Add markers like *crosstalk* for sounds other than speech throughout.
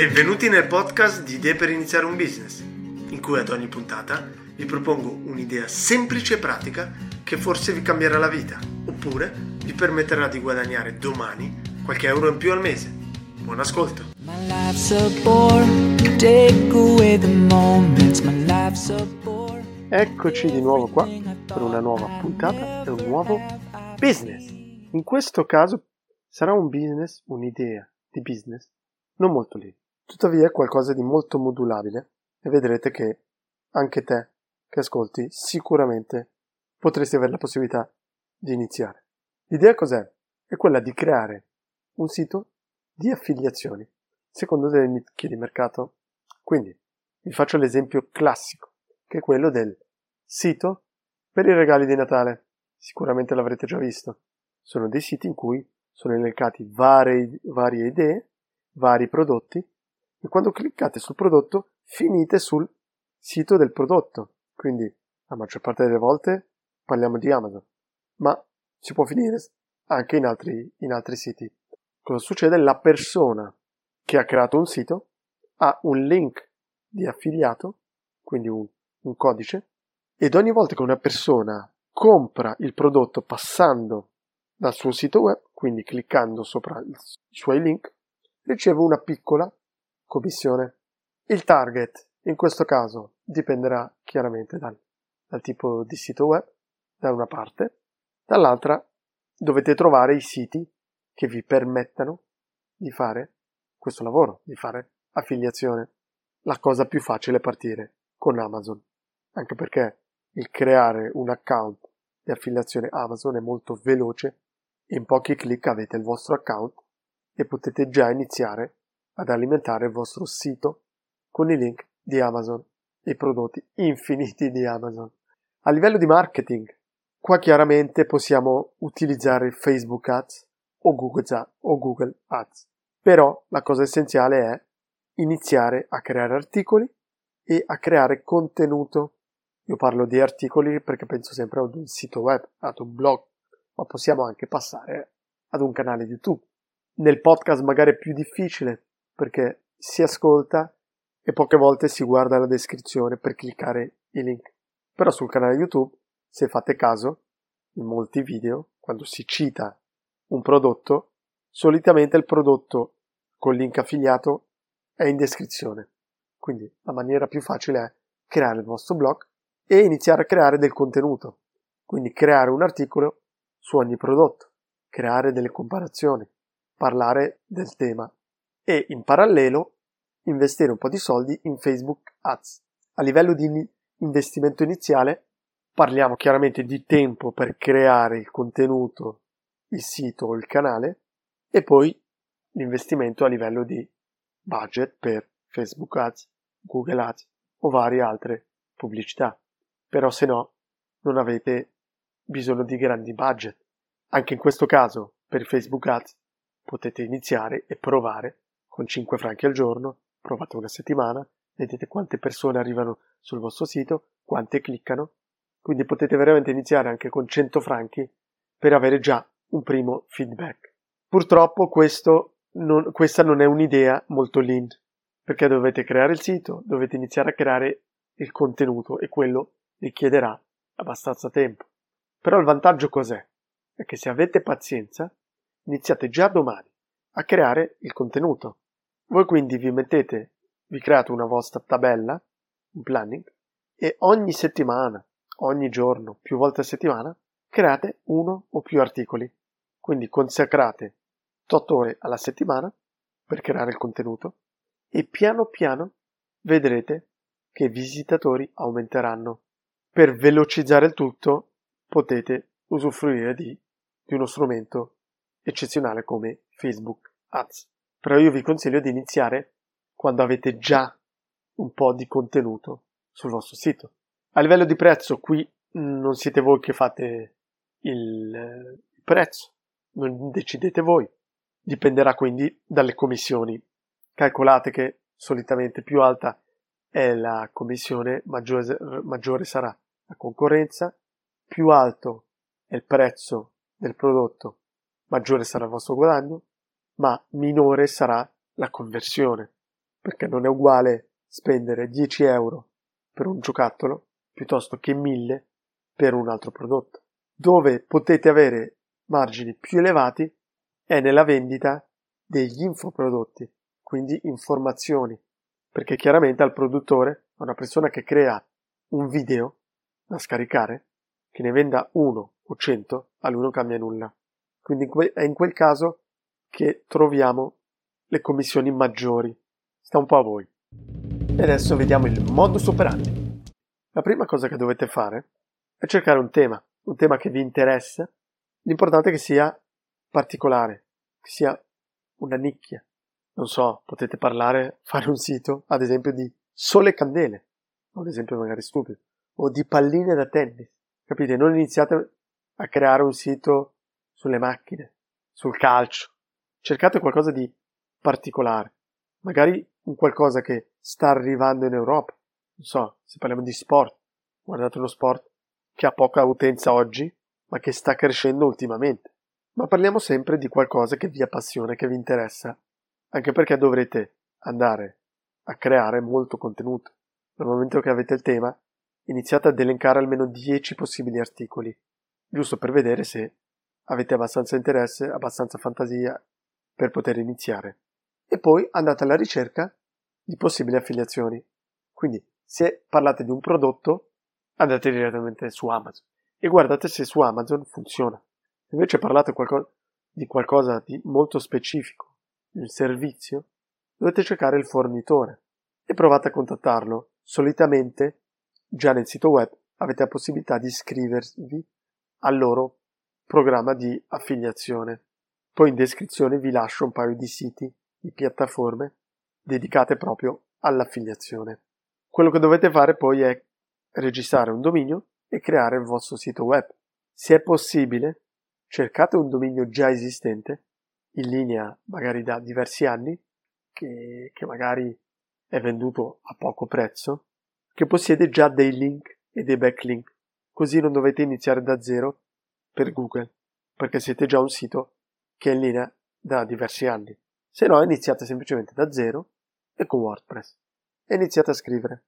Benvenuti nel podcast di Idee per iniziare un business, in cui ad ogni puntata vi propongo un'idea semplice e pratica che forse vi cambierà la vita, oppure vi permetterà di guadagnare domani qualche euro in più al mese. Buon ascolto! Eccoci di nuovo qua per una nuova puntata e un nuovo business. In questo caso sarà un business, un'idea di business non molto lì. Tuttavia è qualcosa di molto modulabile e vedrete che anche te che ascolti sicuramente potresti avere la possibilità di iniziare. L'idea cos'è? È quella di creare un sito di affiliazioni secondo delle nicchie di mercato. Quindi vi faccio l'esempio classico, che è quello del sito per i regali di Natale. Sicuramente l'avrete già visto. Sono dei siti in cui sono elencati varie, varie idee vari prodotti e quando cliccate sul prodotto finite sul sito del prodotto. Quindi la maggior parte delle volte parliamo di Amazon, ma si può finire anche in altri, in altri siti. Cosa succede? La persona che ha creato un sito ha un link di affiliato, quindi un, un codice, ed ogni volta che una persona compra il prodotto passando dal suo sito web, quindi cliccando sopra i suoi link, riceve una piccola commissione. Il target, in questo caso, dipenderà chiaramente dal, dal tipo di sito web, da una parte, dall'altra dovete trovare i siti che vi permettano di fare questo lavoro, di fare affiliazione. La cosa più facile è partire con Amazon, anche perché il creare un account di affiliazione Amazon è molto veloce in pochi clic avete il vostro account e potete già iniziare ad alimentare il vostro sito con i link di Amazon i prodotti infiniti di Amazon. A livello di marketing, qua chiaramente possiamo utilizzare Facebook Ads o Google Ads. Però la cosa essenziale è iniziare a creare articoli e a creare contenuto. Io parlo di articoli perché penso sempre ad un sito web, ad un blog, ma possiamo anche passare ad un canale YouTube nel podcast magari è più difficile perché si ascolta e poche volte si guarda la descrizione per cliccare i link. Però sul canale YouTube, se fate caso, in molti video, quando si cita un prodotto, solitamente il prodotto con link affiliato è in descrizione. Quindi la maniera più facile è creare il vostro blog e iniziare a creare del contenuto. Quindi creare un articolo su ogni prodotto, creare delle comparazioni, parlare del tema e in parallelo investire un po' di soldi in Facebook Ads. A livello di investimento iniziale parliamo chiaramente di tempo per creare il contenuto, il sito o il canale e poi l'investimento a livello di budget per Facebook Ads, Google Ads o varie altre pubblicità. Però se no non avete bisogno di grandi budget. Anche in questo caso per Facebook Ads potete iniziare e provare con 5 franchi al giorno, provate una settimana, vedete quante persone arrivano sul vostro sito, quante cliccano, quindi potete veramente iniziare anche con 100 franchi per avere già un primo feedback. Purtroppo non, questa non è un'idea molto lean, perché dovete creare il sito, dovete iniziare a creare il contenuto e quello richiederà abbastanza tempo. Però il vantaggio cos'è? È che se avete pazienza iniziate già domani a creare il contenuto. Voi quindi vi mettete, vi create una vostra tabella, un planning, e ogni settimana, ogni giorno, più volte a settimana, create uno o più articoli. Quindi consacrate 8 ore alla settimana per creare il contenuto e piano piano vedrete che i visitatori aumenteranno. Per velocizzare il tutto potete usufruire di, di uno strumento eccezionale come Facebook Ads. Però io vi consiglio di iniziare quando avete già un po' di contenuto sul vostro sito. A livello di prezzo, qui non siete voi che fate il prezzo, non decidete voi. Dipenderà quindi dalle commissioni. Calcolate che solitamente più alta è la commissione, maggiore, maggiore sarà la concorrenza, più alto è il prezzo del prodotto maggiore sarà il vostro guadagno, ma minore sarà la conversione. perché non è uguale spendere 10 euro per un giocattolo piuttosto che 1000 per un altro prodotto. Dove potete avere margini più elevati è nella vendita degli infoprodotti, quindi informazioni, perché chiaramente al produttore, a una persona che crea un video da scaricare, che ne venda uno o cento, a lui non cambia nulla. Quindi è in quel caso che troviamo le commissioni maggiori. Sta un po' a voi. E adesso vediamo il modus operandi. La prima cosa che dovete fare è cercare un tema, un tema che vi interessa. L'importante è che sia particolare, che sia una nicchia. Non so, potete parlare, *laughs* fare un sito, ad esempio, di sole candele, un esempio magari stupido, o di palline da tennis. Capite? Non iniziate a creare un sito sulle macchine, sul calcio. Cercate qualcosa di particolare. Magari un qualcosa che sta arrivando in Europa. Non so, se parliamo di sport. Guardate uno sport che ha poca utenza oggi, ma che sta crescendo ultimamente. Ma parliamo sempre di qualcosa che vi appassiona, che vi interessa. Anche perché dovrete andare a creare molto contenuto. Nel momento che avete il tema, iniziate ad elencare almeno 10 possibili articoli, giusto per vedere se avete abbastanza interesse, abbastanza fantasia per poter iniziare. E poi andate alla ricerca di possibili affiliazioni. Quindi, se parlate di un prodotto, andate direttamente su Amazon e guardate se su Amazon funziona. Se invece parlate qualcosa, di qualcosa di molto specifico, di un servizio, dovete cercare il fornitore e provate a contattarlo. Solitamente, già nel sito web, avete la possibilità di iscrivervi al loro programma di affiliazione. Poi in descrizione vi lascio un paio di siti, di piattaforme dedicate proprio all'affiliazione. Quello che dovete fare poi è registrare un dominio e creare il vostro sito web. Se è possibile, cercate un dominio già esistente, in linea magari da diversi anni, che, che magari è venduto a poco prezzo, che possiede già dei link e dei backlink, così non dovete iniziare da zero per Google, perché siete già un sito che è in linea da diversi anni. Se no, iniziate semplicemente da zero e con WordPress e iniziate a scrivere.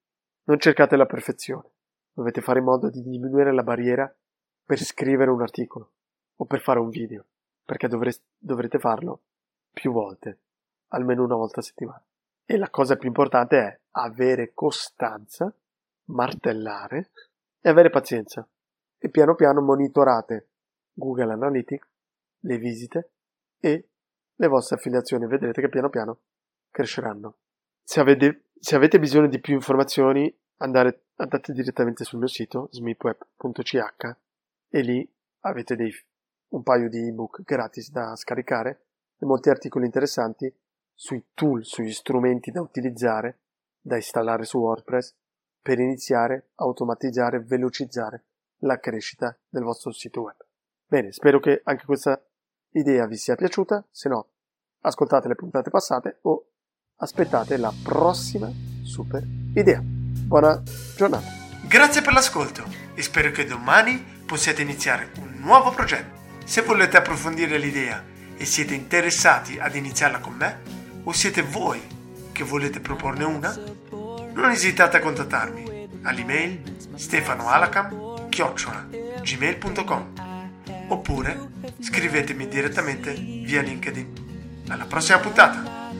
Non cercate la perfezione, dovete fare in modo di diminuire la barriera per scrivere un articolo o per fare un video, perché dovreste, dovrete farlo più volte, almeno una volta a settimana. E la cosa più importante è avere costanza, martellare e avere pazienza. E piano piano monitorate Google Analytics, le visite e le vostre affiliazioni. Vedrete che piano piano cresceranno. Se avete, se avete bisogno di più informazioni, andare, andate direttamente sul mio sito smipweb.ch e lì avete dei, un paio di ebook gratis da scaricare e molti articoli interessanti sui tool, sugli strumenti da utilizzare, da installare su WordPress per iniziare a automatizzare e velocizzare la crescita del vostro sito web. Bene, spero che anche questa idea vi sia piaciuta, se no ascoltate le puntate passate o aspettate la prossima super idea. Buona giornata. Grazie per l'ascolto e spero che domani possiate iniziare un nuovo progetto. Se volete approfondire l'idea e siete interessati ad iniziarla con me, o siete voi che volete proporne una, non esitate a contattarmi all'email stefanoalacam.gmail.com oppure scrivetemi direttamente via LinkedIn. Alla prossima puntata!